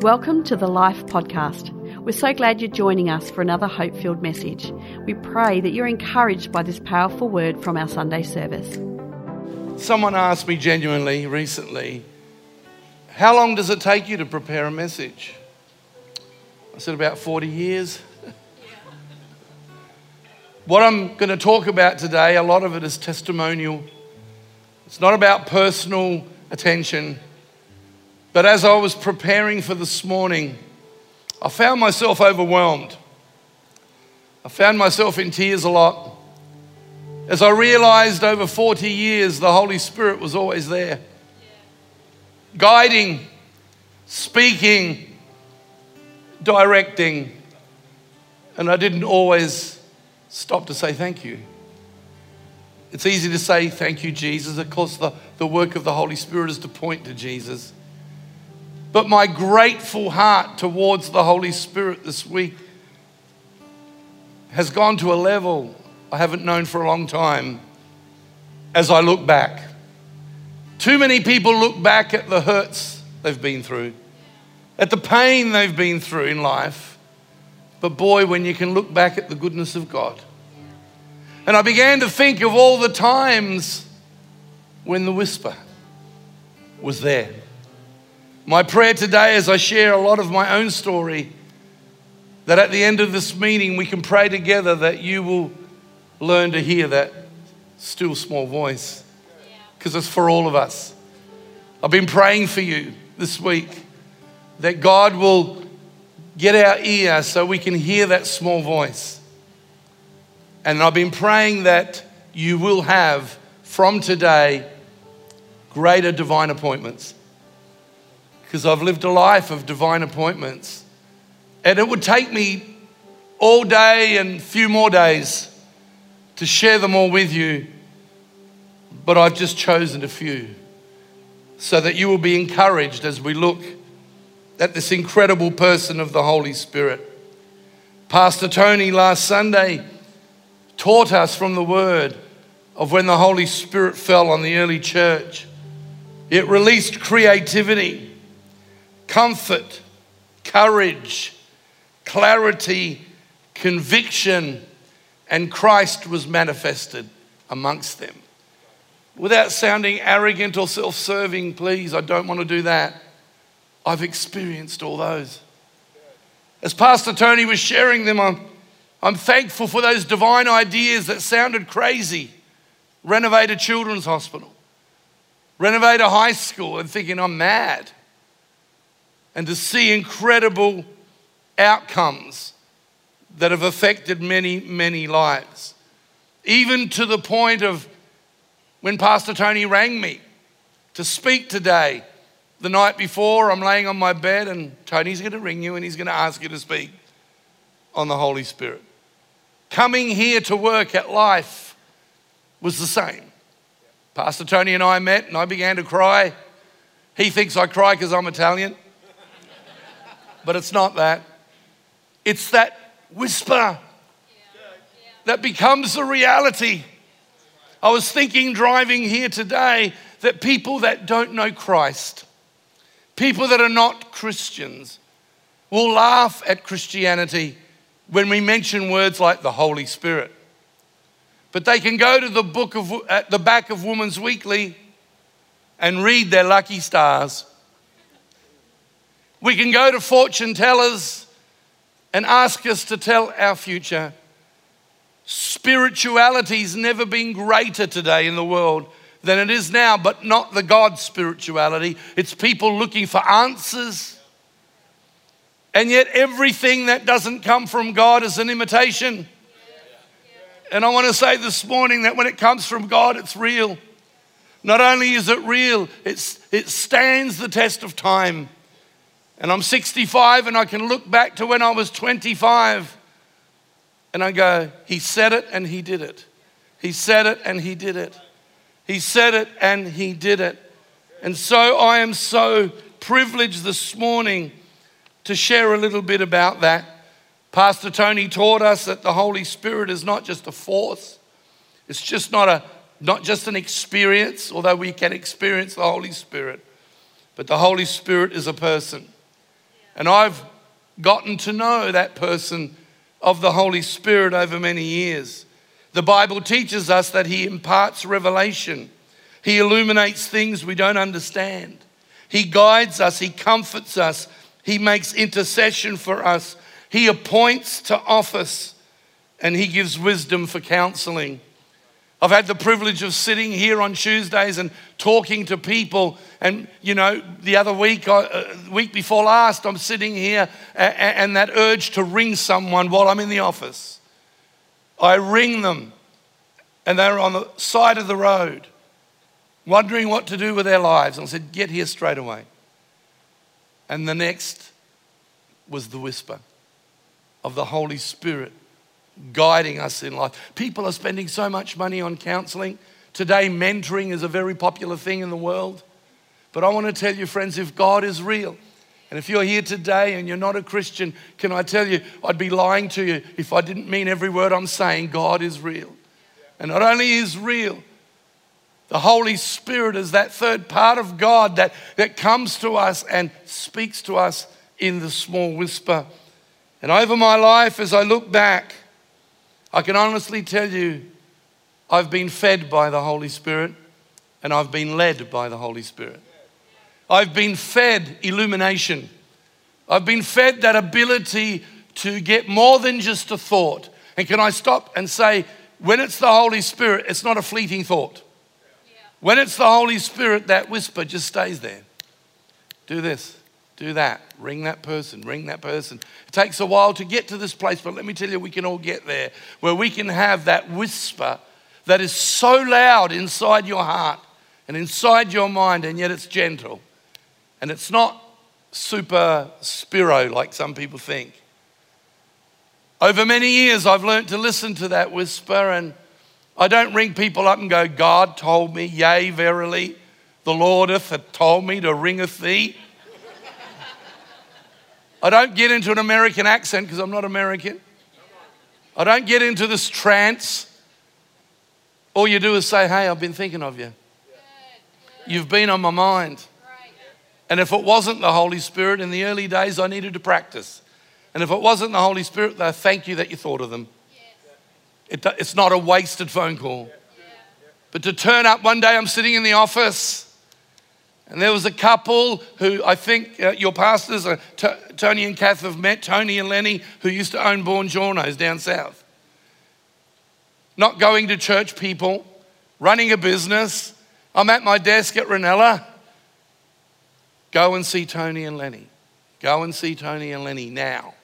Welcome to the Life Podcast. We're so glad you're joining us for another hope filled message. We pray that you're encouraged by this powerful word from our Sunday service. Someone asked me genuinely recently, How long does it take you to prepare a message? I said, About 40 years. what I'm going to talk about today, a lot of it is testimonial. It's not about personal attention. But as I was preparing for this morning, I found myself overwhelmed. I found myself in tears a lot. As I realized over 40 years, the Holy Spirit was always there, guiding, speaking, directing, and I didn't always stop to say thank you. It's easy to say thank you, Jesus. Of course, the, the work of the Holy Spirit is to point to Jesus. But my grateful heart towards the Holy Spirit this week has gone to a level I haven't known for a long time as I look back. Too many people look back at the hurts they've been through, at the pain they've been through in life. But boy, when you can look back at the goodness of God. And I began to think of all the times when the whisper was there. My prayer today, as I share a lot of my own story, that at the end of this meeting we can pray together that you will learn to hear that still small voice because it's for all of us. I've been praying for you this week that God will get our ear so we can hear that small voice. And I've been praying that you will have from today greater divine appointments because I've lived a life of divine appointments. And it would take me all day and few more days to share them all with you, but I've just chosen a few so that you will be encouraged as we look at this incredible person of the Holy Spirit. Pastor Tony last Sunday taught us from the word of when the Holy Spirit fell on the early church. It released creativity comfort, courage, clarity, conviction, and Christ was manifested amongst them. Without sounding arrogant or self serving, please, I don't want to do that. I've experienced all those. As Pastor Tony was sharing them, I'm, I'm thankful for those divine ideas that sounded crazy. Renovate a children's hospital, renovate a high school, and thinking I'm mad and to see incredible outcomes that have affected many, many lives. Even to the point of when Pastor Tony rang me to speak today, the night before, I'm laying on my bed and Tony's going to ring you and he's going to ask you to speak on the Holy Spirit. Coming here to work at life was the same. Pastor Tony and I met and I began to cry. He thinks I cry because I'm Italian but it's not that. It's that whisper that becomes a reality. I was thinking driving here today that people that don't know Christ, people that are not Christians, will laugh at Christianity when we mention words like the Holy Spirit. But they can go to the book of at the back of Woman's Weekly and read their lucky stars we can go to fortune tellers and ask us to tell our future. Spirituality's never been greater today in the world than it is now, but not the God spirituality. It's people looking for answers. And yet, everything that doesn't come from God is an imitation. And I want to say this morning that when it comes from God, it's real. Not only is it real, it's, it stands the test of time. And I'm 65 and I can look back to when I was 25 and I go, He said it and He did it. He said it and He did it. He said it and He did it. And so I am so privileged this morning to share a little bit about that. Pastor Tony taught us that the Holy Spirit is not just a force, it's just not, a, not just an experience, although we can experience the Holy Spirit, but the Holy Spirit is a person. And I've gotten to know that person of the Holy Spirit over many years. The Bible teaches us that He imparts revelation, He illuminates things we don't understand, He guides us, He comforts us, He makes intercession for us, He appoints to office, and He gives wisdom for counseling. I've had the privilege of sitting here on Tuesdays and talking to people. And, you know, the other week, uh, week before last, I'm sitting here and, and that urge to ring someone while I'm in the office. I ring them and they're on the side of the road, wondering what to do with their lives. And I said, Get here straight away. And the next was the whisper of the Holy Spirit guiding us in life. People are spending so much money on counseling. Today, mentoring is a very popular thing in the world. But I want to tell you, friends, if God is real, and if you're here today and you're not a Christian, can I tell you, I'd be lying to you if I didn't mean every word I'm saying. God is real. And not only is real, the Holy Spirit is that third part of God that, that comes to us and speaks to us in the small whisper. And over my life, as I look back, I can honestly tell you, I've been fed by the Holy Spirit and I've been led by the Holy Spirit. I've been fed illumination. I've been fed that ability to get more than just a thought. And can I stop and say, when it's the Holy Spirit, it's not a fleeting thought. When it's the Holy Spirit, that whisper just stays there. Do this do that, ring that person, ring that person. It takes a while to get to this place, but let me tell you, we can all get there where we can have that whisper that is so loud inside your heart and inside your mind, and yet it's gentle. And it's not super spiro like some people think. Over many years, I've learned to listen to that whisper, and I don't ring people up and go, God told me, yea, verily, the Lord hath told me to ringeth thee. I don't get into an American accent because I'm not American. I don't get into this trance. All you do is say, Hey, I've been thinking of you. You've been on my mind. And if it wasn't the Holy Spirit in the early days, I needed to practice. And if it wasn't the Holy Spirit, I thank you that you thought of them. It, it's not a wasted phone call. But to turn up one day, I'm sitting in the office and there was a couple who I think uh, your pastors, uh, T- Tony and Kath, have met, Tony and Lenny, who used to own Buongiorno's down south. Not going to church people, running a business. I'm at my desk at Reynella. Go and see Tony and Lenny. Go and see Tony and Lenny now.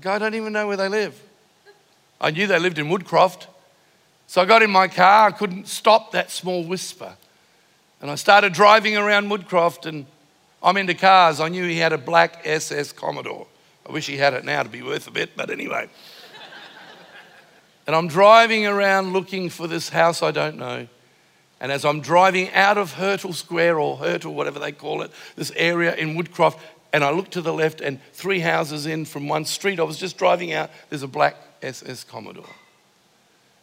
Go, I don't even know where they live. I knew they lived in Woodcroft. So I got in my car, I couldn't stop that small whisper. And I started driving around Woodcroft and I'm into cars. I knew he had a black SS Commodore. I wish he had it now to be worth a bit, but anyway. and I'm driving around looking for this house I don't know. And as I'm driving out of Hurtle Square or Hurtle, whatever they call it, this area in Woodcroft, and I look to the left and three houses in from one street, I was just driving out, there's a black SS Commodore.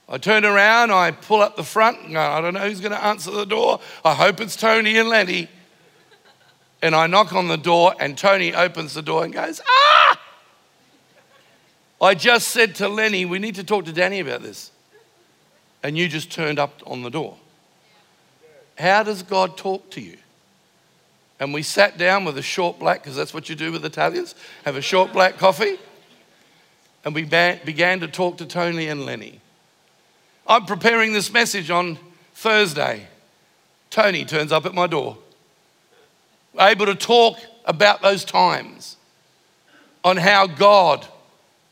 I turn around, I pull up the front, and I don't know who's going to answer the door. I hope it's Tony and Lenny. And I knock on the door, and Tony opens the door and goes, Ah! I just said to Lenny, We need to talk to Danny about this. And you just turned up on the door. How does God talk to you? And we sat down with a short black, because that's what you do with Italians, have a short black coffee. And we began to talk to Tony and Lenny. I'm preparing this message on Thursday. Tony turns up at my door. Able to talk about those times on how God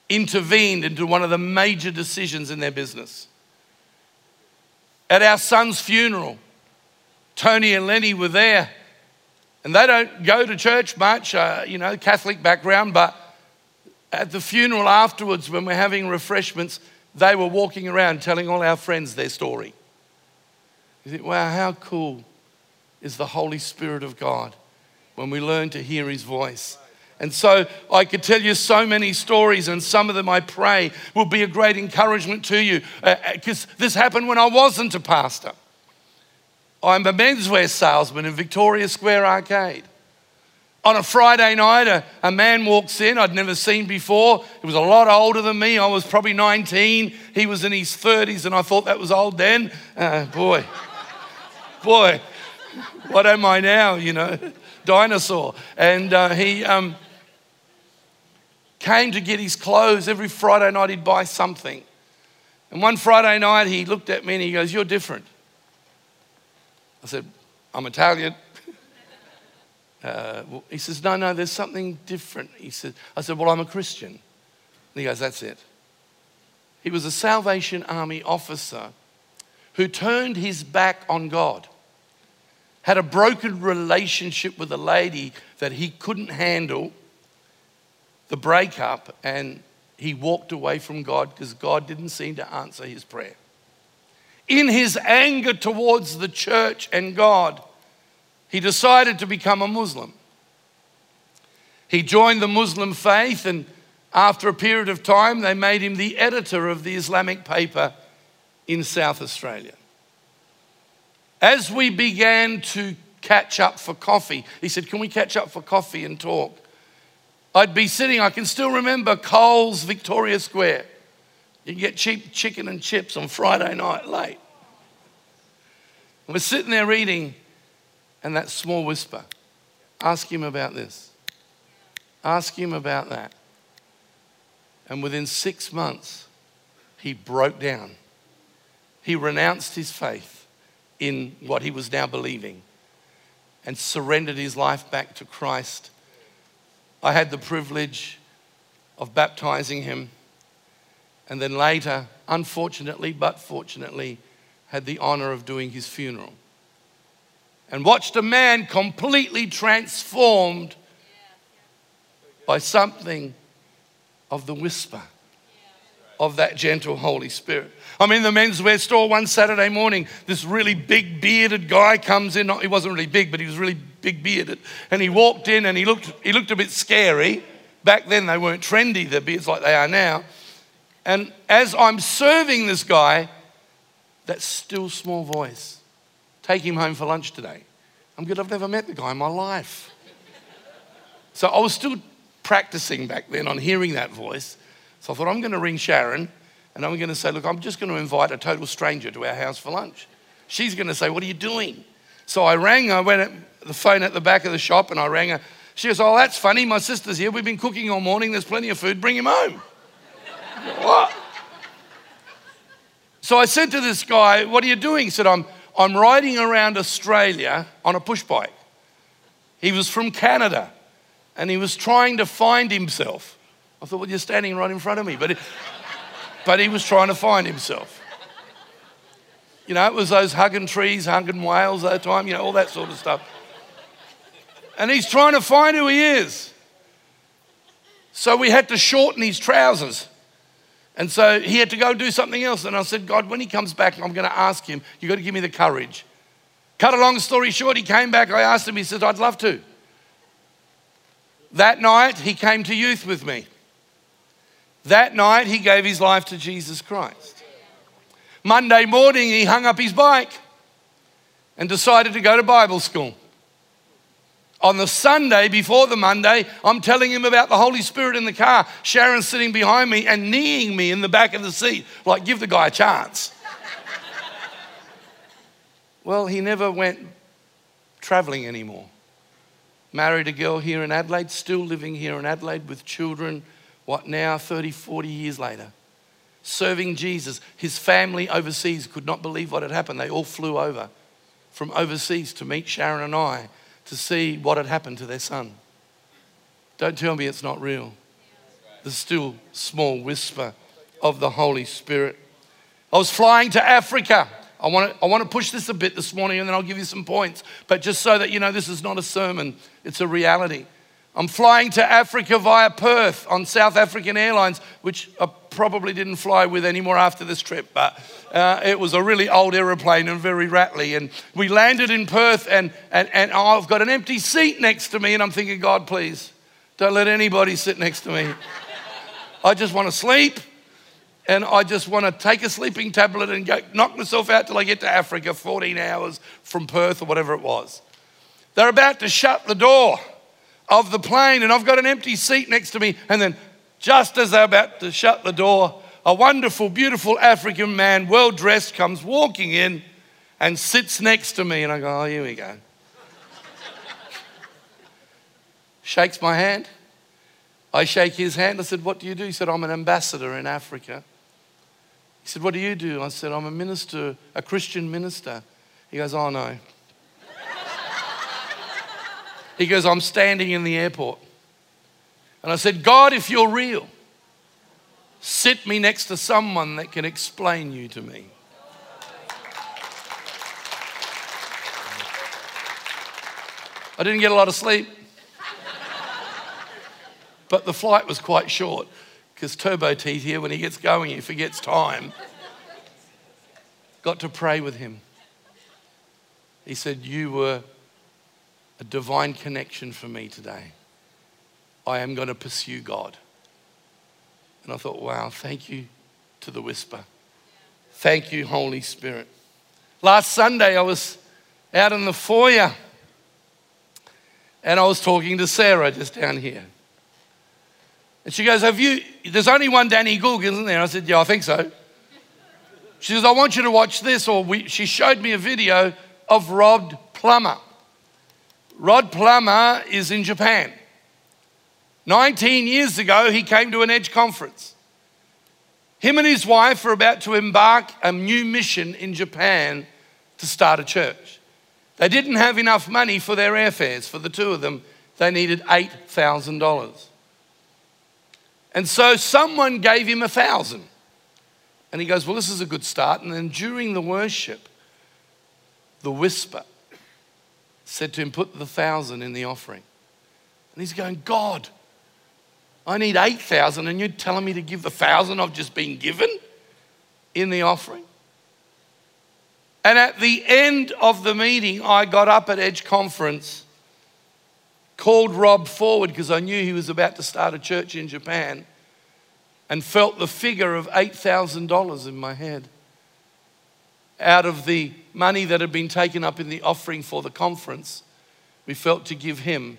intervened into one of the major decisions in their business. At our son's funeral, Tony and Lenny were there, and they don't go to church much, uh, you know, Catholic background, but at the funeral afterwards, when we're having refreshments, they were walking around telling all our friends their story. You think, wow, how cool is the Holy Spirit of God when we learn to hear His voice. And so I could tell you so many stories, and some of them I pray will be a great encouragement to you because uh, uh this happened when I wasn't a pastor. I'm a menswear salesman in Victoria Square Arcade. On a Friday night, a, a man walks in I'd never seen before. He was a lot older than me. I was probably 19. He was in his 30s, and I thought that was old then. Uh, boy, boy, what am I now, you know? Dinosaur. And uh, he um, came to get his clothes. Every Friday night, he'd buy something. And one Friday night, he looked at me and he goes, You're different. I said, I'm Italian. Uh, he says, No, no, there's something different. He said, I said, Well, I'm a Christian. And he goes, That's it. He was a Salvation Army officer who turned his back on God, had a broken relationship with a lady that he couldn't handle, the breakup, and he walked away from God because God didn't seem to answer his prayer. In his anger towards the church and God, he decided to become a Muslim. He joined the Muslim faith, and after a period of time, they made him the editor of the Islamic paper in South Australia. As we began to catch up for coffee, he said, Can we catch up for coffee and talk? I'd be sitting, I can still remember Coles Victoria Square. You can get cheap chicken and chips on Friday night late. We're sitting there reading and that small whisper. Ask him about this. Ask him about that. And within six months, he broke down. He renounced his faith in what he was now believing and surrendered his life back to Christ. I had the privilege of baptizing him and then later, unfortunately, but fortunately, had the honor of doing his funeral and watched a man completely transformed by something of the whisper of that gentle Holy Spirit. I'm in the menswear store one Saturday morning. This really big bearded guy comes in. He wasn't really big, but he was really big bearded. And he walked in and he looked, he looked a bit scary. Back then, they weren't trendy, the beards like they are now. And as I'm serving this guy, that still small voice Take him home for lunch today. I'm good, I've never met the guy in my life. So I was still practicing back then on hearing that voice. So I thought, I'm going to ring Sharon and I'm going to say, Look, I'm just going to invite a total stranger to our house for lunch. She's going to say, What are you doing? So I rang, I went at the phone at the back of the shop and I rang her. She goes, Oh, that's funny. My sister's here. We've been cooking all morning. There's plenty of food. Bring him home. what? So I said to this guy, What are you doing? He said, I'm I'm riding around Australia on a push bike. He was from Canada and he was trying to find himself. I thought, well, you're standing right in front of me. But, it, but he was trying to find himself. You know, it was those hugging trees, hugging whales at the time, you know, all that sort of stuff. And he's trying to find who he is. So we had to shorten his trousers. And so he had to go do something else. And I said, God, when he comes back, I'm going to ask him, you've got to give me the courage. Cut a long story short, he came back. I asked him, he said, I'd love to. That night, he came to youth with me. That night, he gave his life to Jesus Christ. Monday morning, he hung up his bike and decided to go to Bible school. On the Sunday before the Monday, I'm telling him about the Holy Spirit in the car. Sharon's sitting behind me and kneeing me in the back of the seat, like, give the guy a chance. well, he never went traveling anymore. Married a girl here in Adelaide, still living here in Adelaide with children, what now, 30, 40 years later. Serving Jesus. His family overseas could not believe what had happened. They all flew over from overseas to meet Sharon and I to see what had happened to their son. Don't tell me it's not real. The still small whisper of the Holy Spirit. I was flying to Africa. I want, to, I want to push this a bit this morning and then I'll give you some points. But just so that you know, this is not a sermon, it's a reality. I'm flying to Africa via Perth on South African Airlines, which I probably didn't fly with anymore after this trip, but uh, it was a really old aeroplane and very rattly. And we landed in Perth, and, and, and I've got an empty seat next to me, and I'm thinking, God, please, don't let anybody sit next to me. I just want to sleep, and I just want to take a sleeping tablet and go knock myself out till I get to Africa, 14 hours from Perth or whatever it was. They're about to shut the door. of the plane, and I've got an empty seat next to me. And then, just as they're about to shut the door, a wonderful, beautiful African man, well dressed, comes walking in and sits next to me. And I go, Oh, here we go. Shakes my hand. I shake his hand. I said, What do you do? He said, I'm an ambassador in Africa. He said, What do you do? I said, I'm a minister, a Christian minister. He goes, Oh, no. he goes, I'm standing in the airport. And I said, God, if you're real, sit me next to someone that can explain you to me. I didn't get a lot of sleep. But the flight was quite short because Turbo Teeth here, when he gets going, he forgets time. Got to pray with him. He said, You were a divine connection for me today. I am going to pursue God. And I thought, wow, thank you to the whisper. Thank you, Holy Spirit. Last Sunday, I was out in the foyer and I was talking to Sarah just down here. And she goes, Have you, there's only one Danny Goog, isn't there? I said, Yeah, I think so. She says, I want you to watch this. Or we, she showed me a video of Rod Plummer. Rod Plummer is in Japan. 19 years ago, he came to an Edge conference. Him and his wife are about to embark a new mission in Japan to start a church. They didn't have enough money for their airfares for the two of them. They needed $8,000. And so someone gave him a thousand. And he goes, Well, this is a good start. And then during the worship, the whisper said to him, Put the thousand in the offering. And he's going, God, I need 8,000, and you're telling me to give the thousand I've just been given in the offering? And at the end of the meeting, I got up at Edge Conference, called Rob forward because I knew he was about to start a church in Japan, and felt the figure of $8,000 in my head out of the money that had been taken up in the offering for the conference. We felt to give him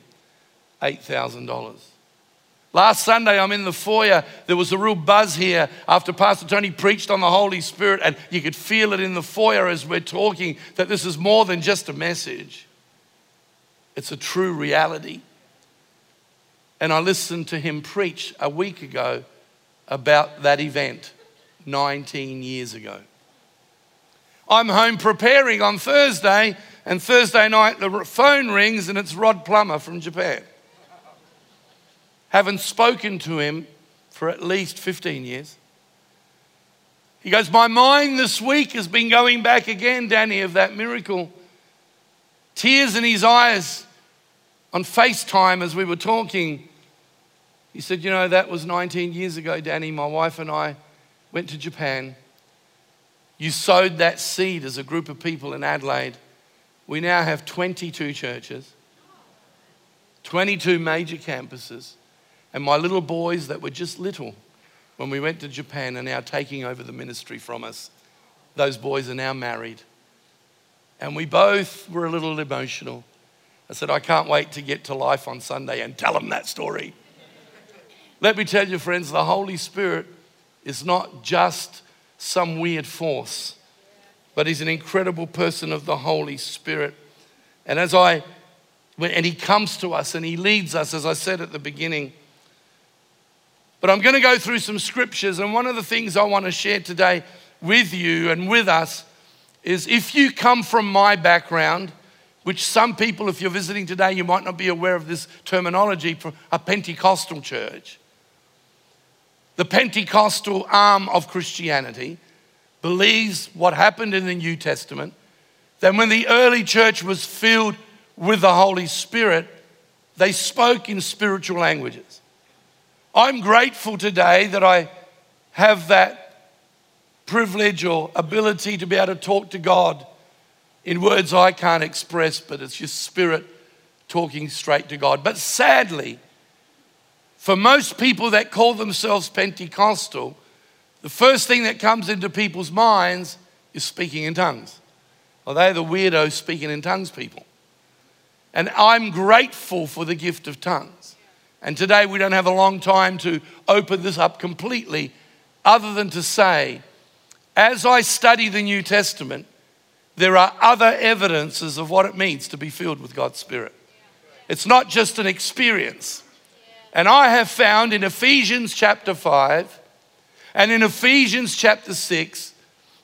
$8,000. Last Sunday, I'm in the foyer. There was a real buzz here after Pastor Tony preached on the Holy Spirit, and you could feel it in the foyer as we're talking that this is more than just a message, it's a true reality. And I listened to him preach a week ago about that event 19 years ago. I'm home preparing on Thursday, and Thursday night the phone rings, and it's Rod Plummer from Japan haven't spoken to him for at least 15 years. He goes, My mind this week has been going back again, Danny, of that miracle. Tears in his eyes on FaceTime as we were talking. He said, You know, that was 19 years ago, Danny. My wife and I went to Japan. You sowed that seed as a group of people in Adelaide. We now have 22 churches, 22 major campuses. And my little boys that were just little when we went to Japan are now taking over the ministry from us. Those boys are now married. And we both were a little emotional. I said, I can't wait to get to life on Sunday and tell them that story. Let me tell you, friends, the Holy Spirit is not just some weird force, but He's an incredible person of the Holy Spirit. And as I, and He comes to us and He leads us, as I said at the beginning, but I'm going to go through some scriptures, and one of the things I want to share today with you and with us is if you come from my background, which some people, if you're visiting today, you might not be aware of this terminology a Pentecostal church. The Pentecostal arm of Christianity believes what happened in the New Testament, that when the early church was filled with the Holy Spirit, they spoke in spiritual languages. I'm grateful today that I have that privilege or ability to be able to talk to God in words I can't express, but it's just spirit talking straight to God. But sadly, for most people that call themselves Pentecostal, the first thing that comes into people's minds is speaking in tongues. Well, they're the weirdo speaking in tongues people. And I'm grateful for the gift of tongues. And today we don't have a long time to open this up completely, other than to say, as I study the New Testament, there are other evidences of what it means to be filled with God's Spirit. It's not just an experience. And I have found in Ephesians chapter 5 and in Ephesians chapter 6,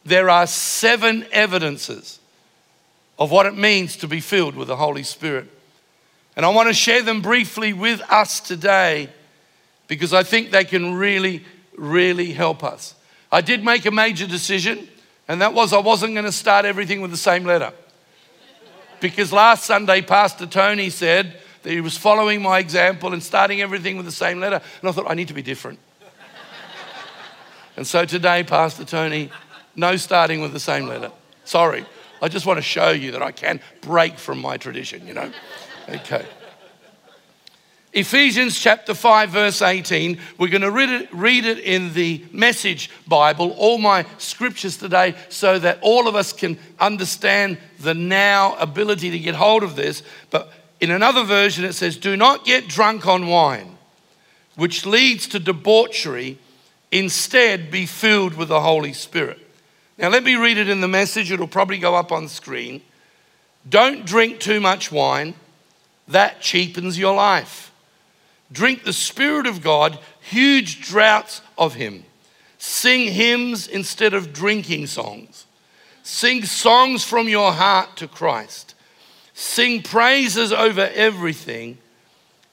there are seven evidences of what it means to be filled with the Holy Spirit. And I want to share them briefly with us today because I think they can really, really help us. I did make a major decision, and that was I wasn't going to start everything with the same letter. Because last Sunday, Pastor Tony said that he was following my example and starting everything with the same letter. And I thought, I need to be different. and so today, Pastor Tony, no starting with the same letter. Sorry. I just want to show you that I can break from my tradition, you know? Okay. Ephesians chapter 5, verse 18. We're going to read it, read it in the Message Bible, all my scriptures today, so that all of us can understand the now ability to get hold of this. But in another version, it says, Do not get drunk on wine, which leads to debauchery. Instead, be filled with the Holy Spirit. Now, let me read it in the message. It'll probably go up on screen. Don't drink too much wine, that cheapens your life. Drink the Spirit of God, huge draughts of Him. Sing hymns instead of drinking songs. Sing songs from your heart to Christ. Sing praises over everything.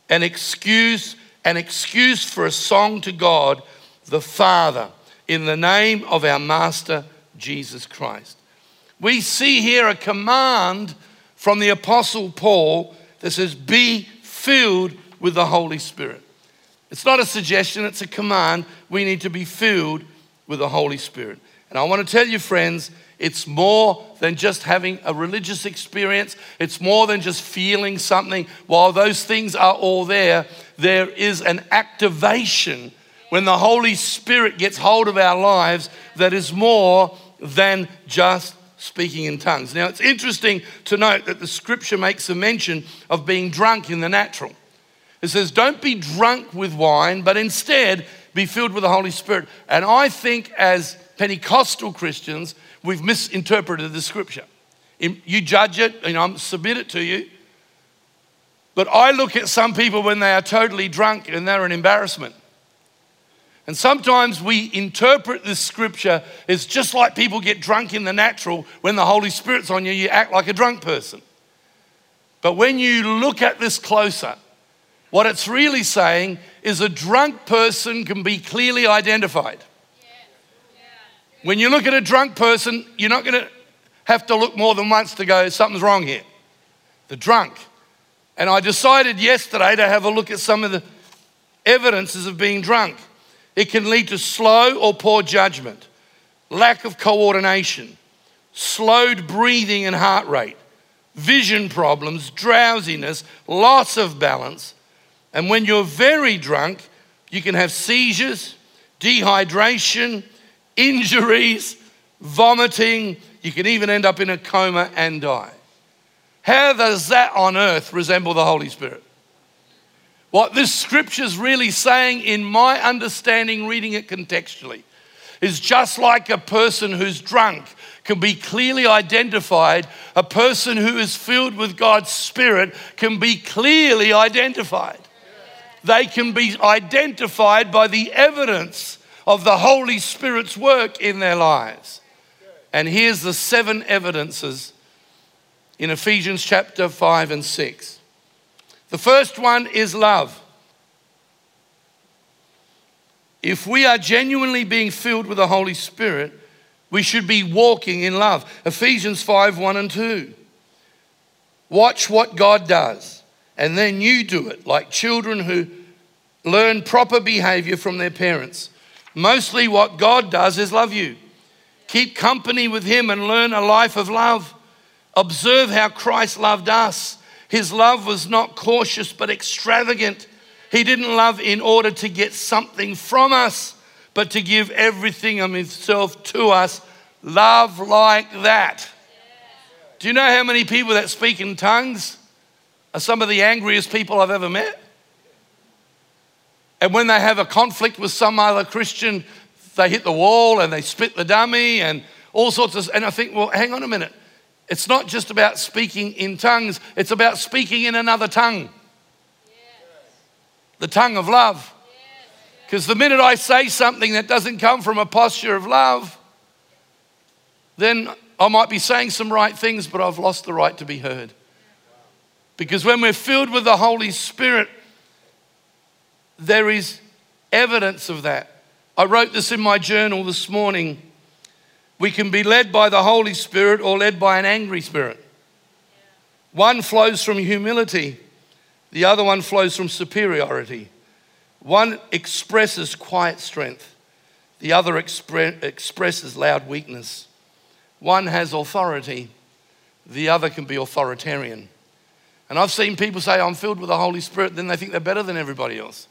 An excuse, an excuse for a song to God the Father in the name of our Master Jesus Christ. We see here a command from the Apostle Paul that says, Be filled with the Holy Spirit. It's not a suggestion, it's a command. We need to be filled with the Holy Spirit. And I want to tell you, friends, it's more than just having a religious experience. It's more than just feeling something. While those things are all there, there is an activation when the Holy Spirit gets hold of our lives that is more than just speaking in tongues. Now, it's interesting to note that the scripture makes a mention of being drunk in the natural. It says, Don't be drunk with wine, but instead be filled with the Holy Spirit. And I think as Pentecostal Christians, we've misinterpreted the scripture. You judge it, and I submit it to you. But I look at some people when they are totally drunk and they're an embarrassment. And sometimes we interpret this scripture as just like people get drunk in the natural, when the Holy Spirit's on you, you act like a drunk person. But when you look at this closer, what it's really saying is a drunk person can be clearly identified. When you look at a drunk person, you're not going to have to look more than once to go, something's wrong here. The drunk. And I decided yesterday to have a look at some of the evidences of being drunk. It can lead to slow or poor judgment, lack of coordination, slowed breathing and heart rate, vision problems, drowsiness, loss of balance. And when you're very drunk, you can have seizures, dehydration, injuries, vomiting. You can even end up in a coma and die. How does that on earth resemble the Holy Spirit? What this scripture is really saying, in my understanding, reading it contextually, is just like a person who's drunk can be clearly identified, a person who is filled with God's Spirit can be clearly identified. They can be identified by the evidence of the Holy Spirit's work in their lives. And here's the seven evidences in Ephesians chapter 5 and 6. The first one is love. If we are genuinely being filled with the Holy Spirit, we should be walking in love. Ephesians 5 1 and 2. Watch what God does, and then you do it, like children who learn proper behavior from their parents. Mostly, what God does is love you. Keep company with Him and learn a life of love. Observe how Christ loved us his love was not cautious but extravagant. He didn't love in order to get something from us, but to give everything of himself to us. Love like that. Do you know how many people that speak in tongues are some of the angriest people I've ever met. And when they have a conflict with some other Christian, they hit the wall and they spit the dummy and all sorts of. And I think, well, hang on a minute. It's not just about speaking in tongues, it's about speaking in another tongue the tongue of love. Because the minute I say something that doesn't come from a posture of love, then I might be saying some right things, but I've lost the right to be heard. Because when we're filled with the Holy Spirit, there is evidence of that. I wrote this in my journal this morning. We can be led by the Holy Spirit or led by an angry spirit. One flows from humility, the other one flows from superiority. One expresses quiet strength, the other expre- expresses loud weakness. One has authority, the other can be authoritarian. And I've seen people say, I'm filled with the Holy Spirit, then they think they're better than everybody else.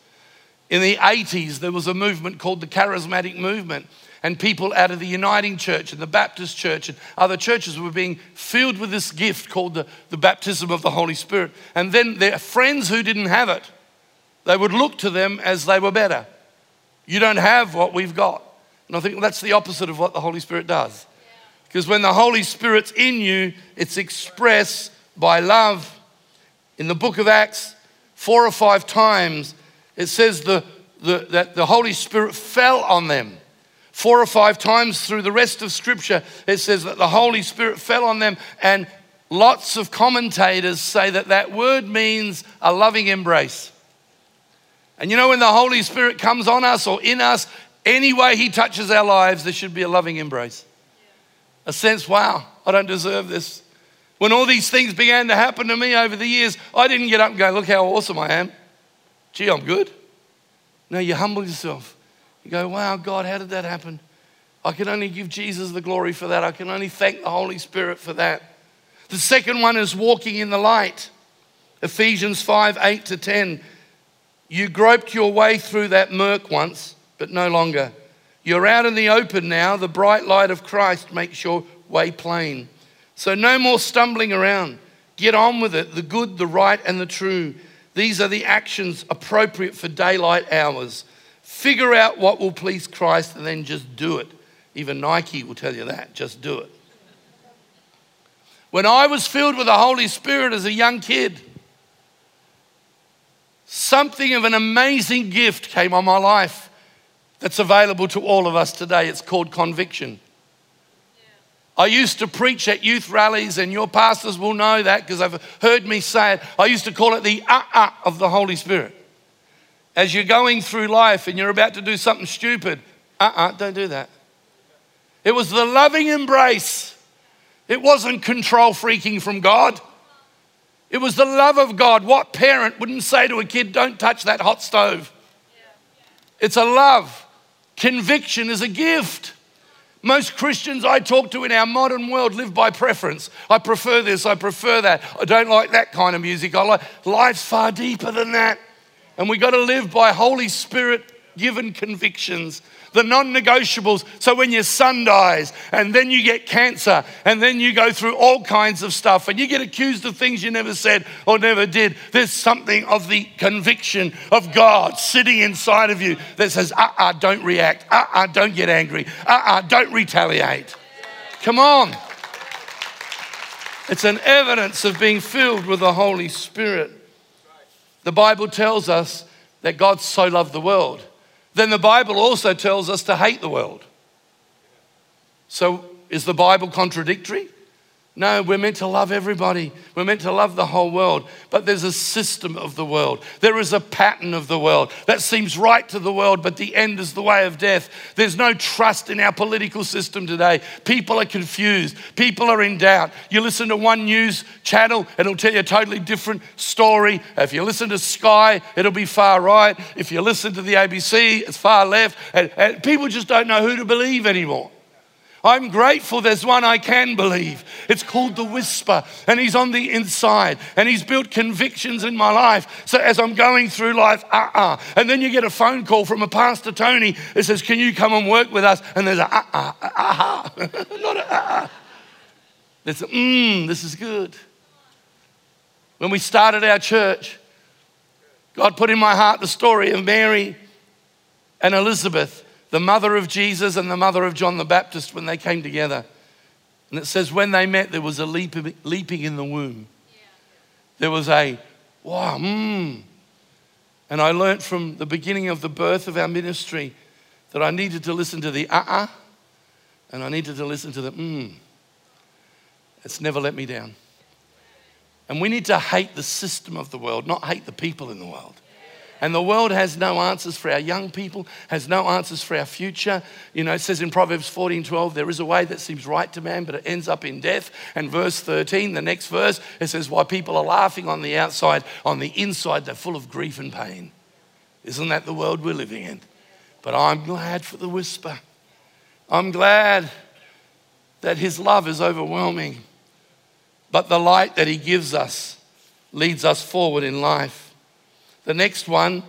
In the 80s, there was a movement called the Charismatic Movement, and people out of the Uniting Church and the Baptist Church and other churches were being filled with this gift called the, the baptism of the Holy Spirit. And then their friends who didn't have it, they would look to them as they were better. You don't have what we've got. And I think that's the opposite of what the Holy Spirit does. Because when the Holy Spirit's in you, it's expressed by love. In the book of Acts, four or five times, it says the, the, that the Holy Spirit fell on them. Four or five times through the rest of Scripture, it says that the Holy Spirit fell on them, and lots of commentators say that that word means a loving embrace. And you know, when the Holy Spirit comes on us or in us, any way He touches our lives, there should be a loving embrace. A sense, wow, I don't deserve this. When all these things began to happen to me over the years, I didn't get up and go, look how awesome I am. Gee, I'm good. No, you humble yourself. You go, wow, God, how did that happen? I can only give Jesus the glory for that. I can only thank the Holy Spirit for that. The second one is walking in the light. Ephesians 5 8 to 10. You groped your way through that murk once, but no longer. You're out in the open now. The bright light of Christ makes your way plain. So no more stumbling around. Get on with it the good, the right, and the true. These are the actions appropriate for daylight hours. Figure out what will please Christ and then just do it. Even Nike will tell you that. Just do it. When I was filled with the Holy Spirit as a young kid, something of an amazing gift came on my life that's available to all of us today. It's called conviction. I used to preach at youth rallies, and your pastors will know that because they've heard me say it. I used to call it the uh uh of the Holy Spirit. As you're going through life and you're about to do something stupid, uh uh-uh, uh, don't do that. It was the loving embrace, it wasn't control freaking from God. It was the love of God. What parent wouldn't say to a kid, Don't touch that hot stove? It's a love. Conviction is a gift. Most Christians I talk to in our modern world live by preference. I prefer this, I prefer that. I don't like that kind of music. I like life's far deeper than that. And we got to live by Holy Spirit given convictions the non negotiables. So when your son dies, and then you get cancer, and then you go through all kinds of stuff, and you get accused of things you never said or never did, there's something of the conviction of God sitting inside of you that says, uh uh-uh, uh, do not react, uh uh-uh, uh, don't get angry, uh uh-uh, uh, don't retaliate. Come on. It's an evidence of being filled with the Holy Spirit. The Bible tells us that God so loved the world then the Bible also tells us to hate the world. So is the Bible contradictory? No, we're meant to love everybody. We're meant to love the whole world. But there's a system of the world. There is a pattern of the world that seems right to the world, but the end is the way of death. There's no trust in our political system today. People are confused. People are in doubt. You listen to one news channel, it'll tell you a totally different story. If you listen to Sky, it'll be far right. If you listen to the ABC, it's far left. And, and people just don't know who to believe anymore. I'm grateful there's one I can believe. It's called the whisper, and he's on the inside, and he's built convictions in my life. So as I'm going through life, uh uh-uh. uh, and then you get a phone call from a Pastor Tony that says, Can you come and work with us? And there's a uh uh, uh uh, not a uh uh. There's a mmm, this is good. When we started our church, God put in my heart the story of Mary and Elizabeth, the mother of Jesus and the mother of John the Baptist, when they came together. And it says, when they met, there was a leaping, leaping in the womb. There was a, wow, mmm. And I learned from the beginning of the birth of our ministry that I needed to listen to the uh uh-uh, uh and I needed to listen to the mmm. It's never let me down. And we need to hate the system of the world, not hate the people in the world. And the world has no answers for our young people, has no answers for our future. You know, it says in Proverbs 14 12, there is a way that seems right to man, but it ends up in death. And verse 13, the next verse, it says, Why people are laughing on the outside, on the inside, they're full of grief and pain. Isn't that the world we're living in? But I'm glad for the whisper. I'm glad that his love is overwhelming, but the light that he gives us leads us forward in life. The next one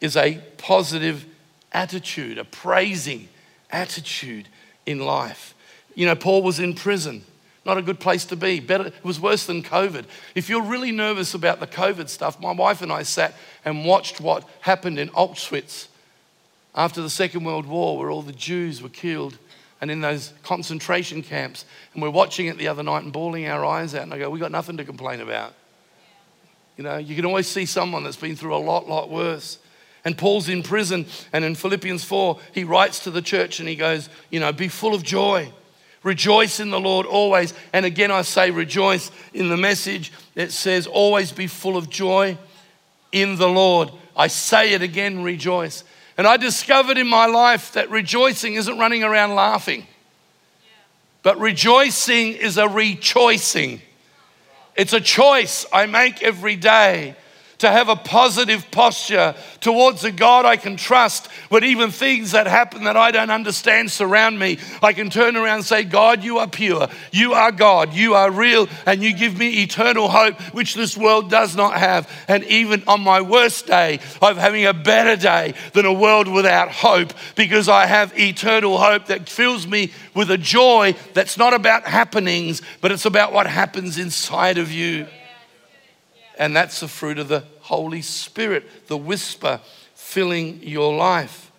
is a positive attitude, a praising attitude in life. You know, Paul was in prison. Not a good place to be. Better, it was worse than COVID. If you're really nervous about the COVID stuff, my wife and I sat and watched what happened in Auschwitz after the Second World War, where all the Jews were killed and in those concentration camps. And we're watching it the other night and bawling our eyes out. And I go, we got nothing to complain about. You know, you can always see someone that's been through a lot, lot worse. And Paul's in prison, and in Philippians 4, he writes to the church and he goes, You know, be full of joy. Rejoice in the Lord always. And again, I say rejoice in the message. It says, always be full of joy in the Lord. I say it again, rejoice. And I discovered in my life that rejoicing isn't running around laughing, but rejoicing is a rejoicing. It's a choice I make every day to have a positive posture towards a God I can trust when even things that happen that I don't understand surround me. I can turn around and say, God, you are pure. You are God. You are real. And you give me eternal hope, which this world does not have. And even on my worst day, I'm having a better day than a world without hope because I have eternal hope that fills me with a joy that's not about happenings, but it's about what happens inside of you. And that's the fruit of the Holy Spirit, the whisper filling your life.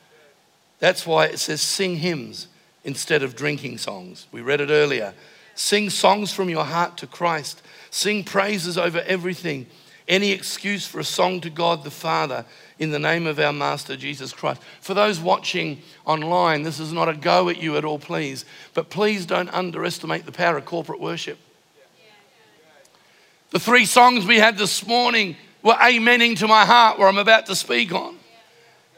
That's why it says sing hymns instead of drinking songs. We read it earlier. Sing songs from your heart to Christ. Sing praises over everything. Any excuse for a song to God the Father in the name of our Master Jesus Christ. For those watching online, this is not a go at you at all, please. But please don't underestimate the power of corporate worship. The three songs we had this morning were amening to my heart where I'm about to speak on.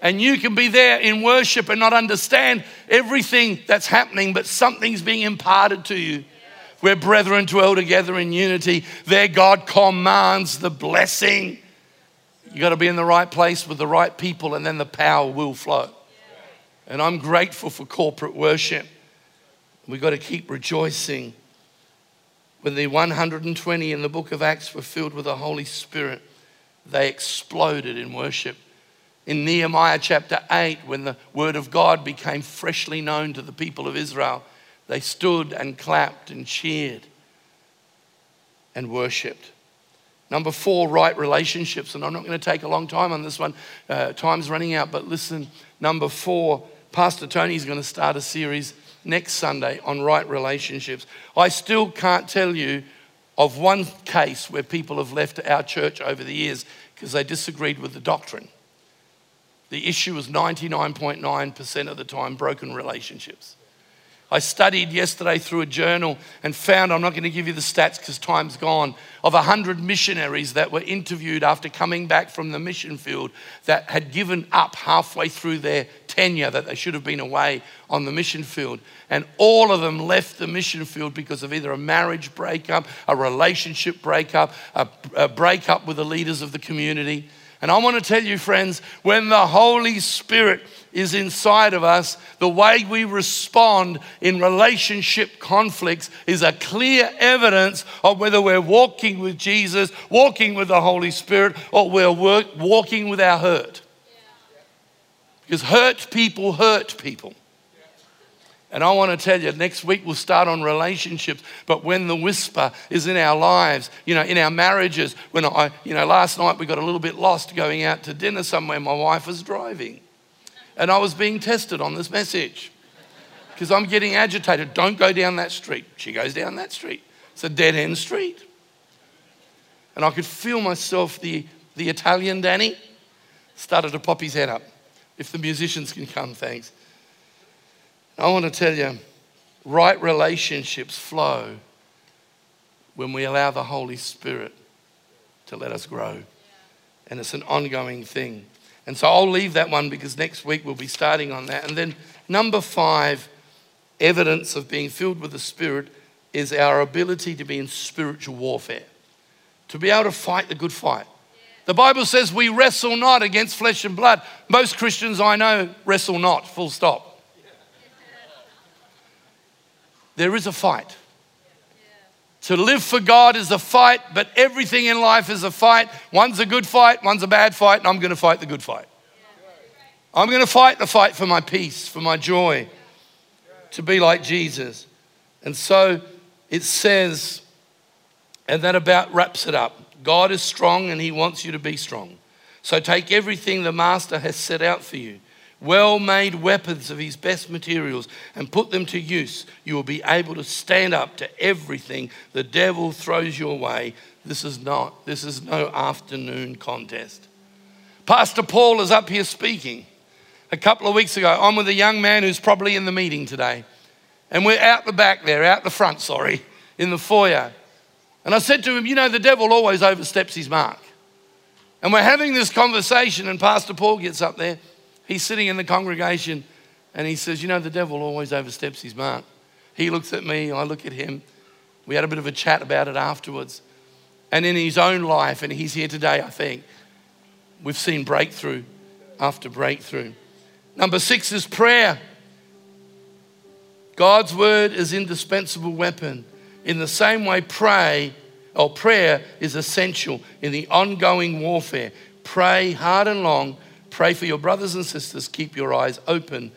And you can be there in worship and not understand everything that's happening, but something's being imparted to you. Where brethren dwell together in unity, there God commands the blessing. You got to be in the right place with the right people, and then the power will flow. And I'm grateful for corporate worship. We've got to keep rejoicing when the 120 in the book of Acts were filled with the Holy Spirit, they exploded in worship. In Nehemiah chapter 8, when the word of God became freshly known to the people of Israel, they stood and clapped and cheered and worshiped. Number four, right relationships. And I'm not going to take a long time on this one, uh, time's running out. But listen, number four, Pastor Tony's going to start a series next Sunday on right relationships. I still can't tell you of one case where people have left our church over the years because they disagreed with the doctrine. The issue was 99.9% of the time broken relationships. I studied yesterday through a journal and found, I'm not going to give you the stats because time's gone, of 100 missionaries that were interviewed after coming back from the mission field that had given up halfway through their tenure, that they should have been away on the mission field. And all of them left the mission field because of either a marriage breakup, a relationship breakup, a, a breakup with the leaders of the community. And I want to tell you, friends, when the Holy Spirit is inside of us, the way we respond in relationship conflicts is a clear evidence of whether we're walking with Jesus, walking with the Holy Spirit, or we're work, walking with our hurt. Because hurt people hurt people. And I want to tell you, next week we'll start on relationships. But when the whisper is in our lives, you know, in our marriages, when I, you know, last night we got a little bit lost going out to dinner somewhere, my wife was driving. And I was being tested on this message because I'm getting agitated. Don't go down that street. She goes down that street. It's a dead end street. And I could feel myself, the, the Italian Danny started to pop his head up. If the musicians can come, thanks. I want to tell you, right relationships flow when we allow the Holy Spirit to let us grow. And it's an ongoing thing. And so I'll leave that one because next week we'll be starting on that. And then number five, evidence of being filled with the Spirit is our ability to be in spiritual warfare, to be able to fight the good fight. The Bible says we wrestle not against flesh and blood. Most Christians I know wrestle not, full stop. There is a fight. To live for God is a fight, but everything in life is a fight. One's a good fight, one's a bad fight, and I'm going to fight the good fight. I'm going to fight the fight for my peace, for my joy, to be like Jesus. And so it says, and that about wraps it up. God is strong and he wants you to be strong. So take everything the Master has set out for you well made weapons of his best materials and put them to use, you will be able to stand up to everything the devil throws your way. This is not, this is no afternoon contest. Pastor Paul is up here speaking. A couple of weeks ago, I'm with a young man who's probably in the meeting today. And we're out the back there, out the front, sorry, in the foyer. And I said to him, You know, the devil always oversteps his mark. And we're having this conversation, and Pastor Paul gets up there He's sitting in the congregation and he says, You know, the devil always oversteps his mark. He looks at me, I look at him. We had a bit of a chat about it afterwards. And in his own life, and he's here today, I think, we've seen breakthrough after breakthrough. Number six is prayer. God's word is indispensable weapon. In the same way, pray or prayer is essential in the ongoing warfare. Pray hard and long Pray for your brothers and sisters. Keep your eyes open.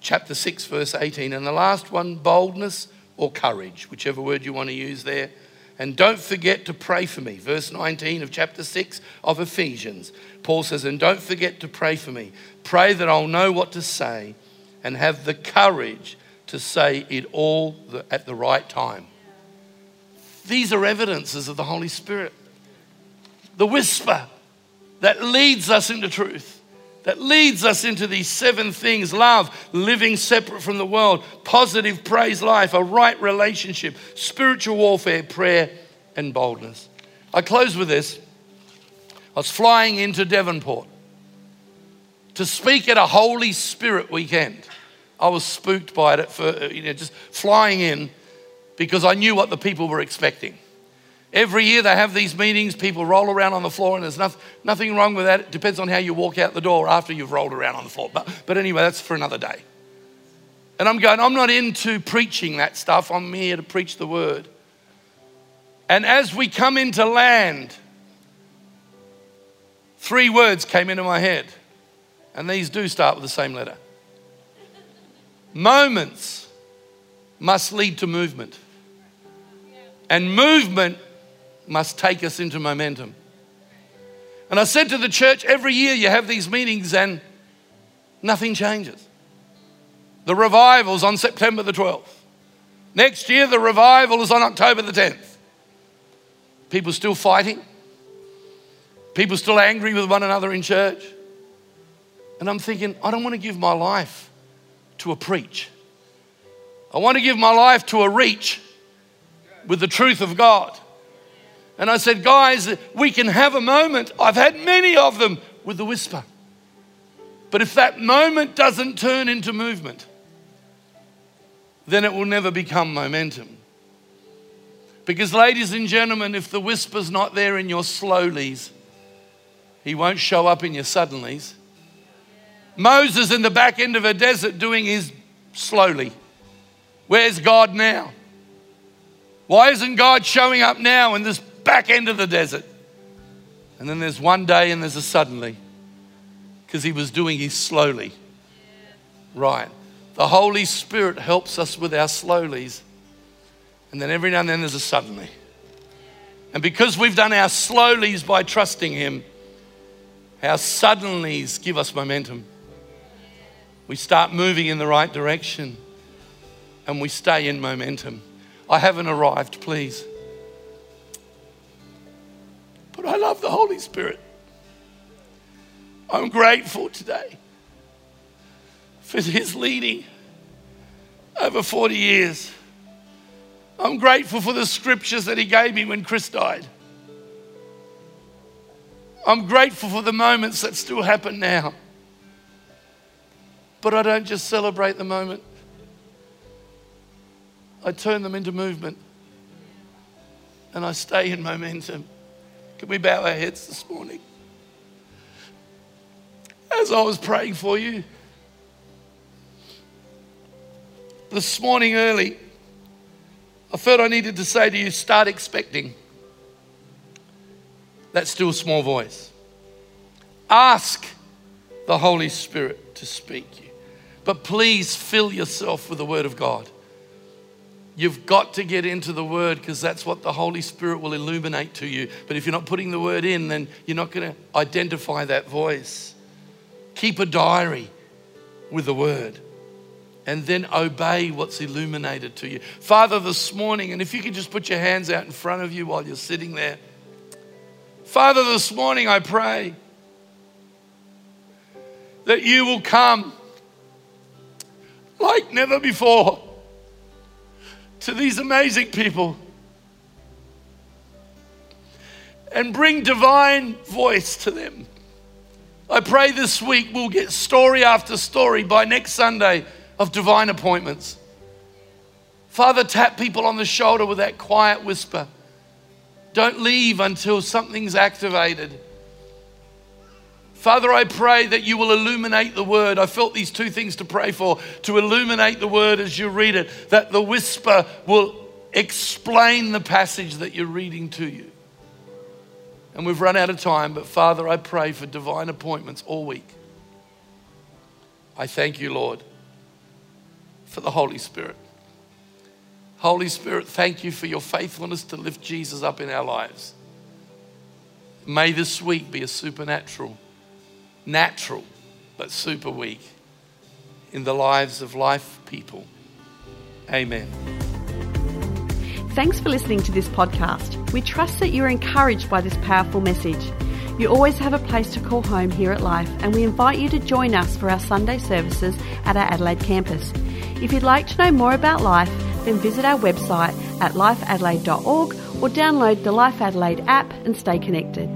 Chapter 6, verse 18. And the last one, boldness or courage, whichever word you want to use there. And don't forget to pray for me. Verse 19 of chapter 6 of Ephesians. Paul says, And don't forget to pray for me. Pray that I'll know what to say and have the courage to say it all at the right time. These are evidences of the Holy Spirit. The whisper that leads us into truth that leads us into these seven things love, living separate from the world, positive praise life, a right relationship, spiritual warfare, prayer, and boldness. I close with this. I was flying into Devonport to speak at a Holy Spirit weekend. I was spooked by it at first, uh, you know, just flying in because I knew what the people were expecting. Every year they have these meetings, people roll around on the floor, and there's nothing, nothing wrong with that. It depends on how you walk out the door after you've rolled around on the floor. But, but anyway, that's for another day. And I'm going, I'm not into preaching that stuff, I'm here to preach the word. And as we come into land, three words came into my head, and these do start with the same letter. Moments must lead to movement. And movement must take us into momentum. And I said to the church, every year you have these meetings and nothing changes. The revival's on September the 12th. Next year, the revival is on October the 10th. People still fighting. People still angry with one another in church. And I'm thinking, I don't want to give my life to a preach. I want to give my life to a reach with the truth of God. And I said, guys, we can have a moment. I've had many of them with the whisper. But if that moment doesn't turn into movement, then it will never become momentum. Because, ladies and gentlemen, if the whisper's not there in your slowlies, he won't show up in your suddenlies. Moses in the back end of a desert doing his slowly. Where's God now? Why isn't God showing up now in this back of the desert. And then there's one day and there's a suddenly because he was doing his slowly. Right. The Holy Spirit helps us with our slowlies. And then every now and then there's a suddenly. And because we've done our slowlies by trusting Him, our suddenlies give us momentum. We start moving in the right direction and we stay in momentum. I haven't arrived, please. But I love the Holy Spirit. I'm grateful today for His leading over 40 years. I'm grateful for the scriptures that He gave me when Chris died. I'm grateful for the moments that still happen now. But I don't just celebrate the moment, I turn them into movement and I stay in momentum. Can we bow our heads this morning? As I was praying for you, this morning early, I felt I needed to say to you start expecting that still small voice. Ask the Holy Spirit to speak you. But please fill yourself with the Word of God. You've got to get into the Word because that's what the Holy Spirit will illuminate to you. But if you're not putting the Word in, then you're not going to identify that voice. Keep a diary with the Word and then obey what's illuminated to you. Father, this morning, and if you could just put your hands out in front of you while you're sitting there. Father, this morning I pray that you will come like never before to these amazing people and bring divine voice to them. I pray this week we'll get story after story by next Sunday of divine appointments. Father, tap people on the shoulder with that quiet whisper. Don't leave until something's activated. Father, I pray that you will illuminate the word. I felt these two things to pray for to illuminate the word as you read it, that the whisper will explain the passage that you're reading to you. And we've run out of time, but Father, I pray for divine appointments all week. I thank you, Lord, for the Holy Spirit. Holy Spirit, thank you for your faithfulness to lift Jesus up in our lives. May this week be a supernatural natural but super week in the lives of life people. Amen. Thanks for listening to this podcast. We trust that you're encouraged by this powerful message. You always have a place to call home here at Life, and we invite you to join us for our Sunday services at our Adelaide campus. If you'd like to know more about Life, then visit our website at lifeadelaide.org or download the Life Adelaide app and stay connected.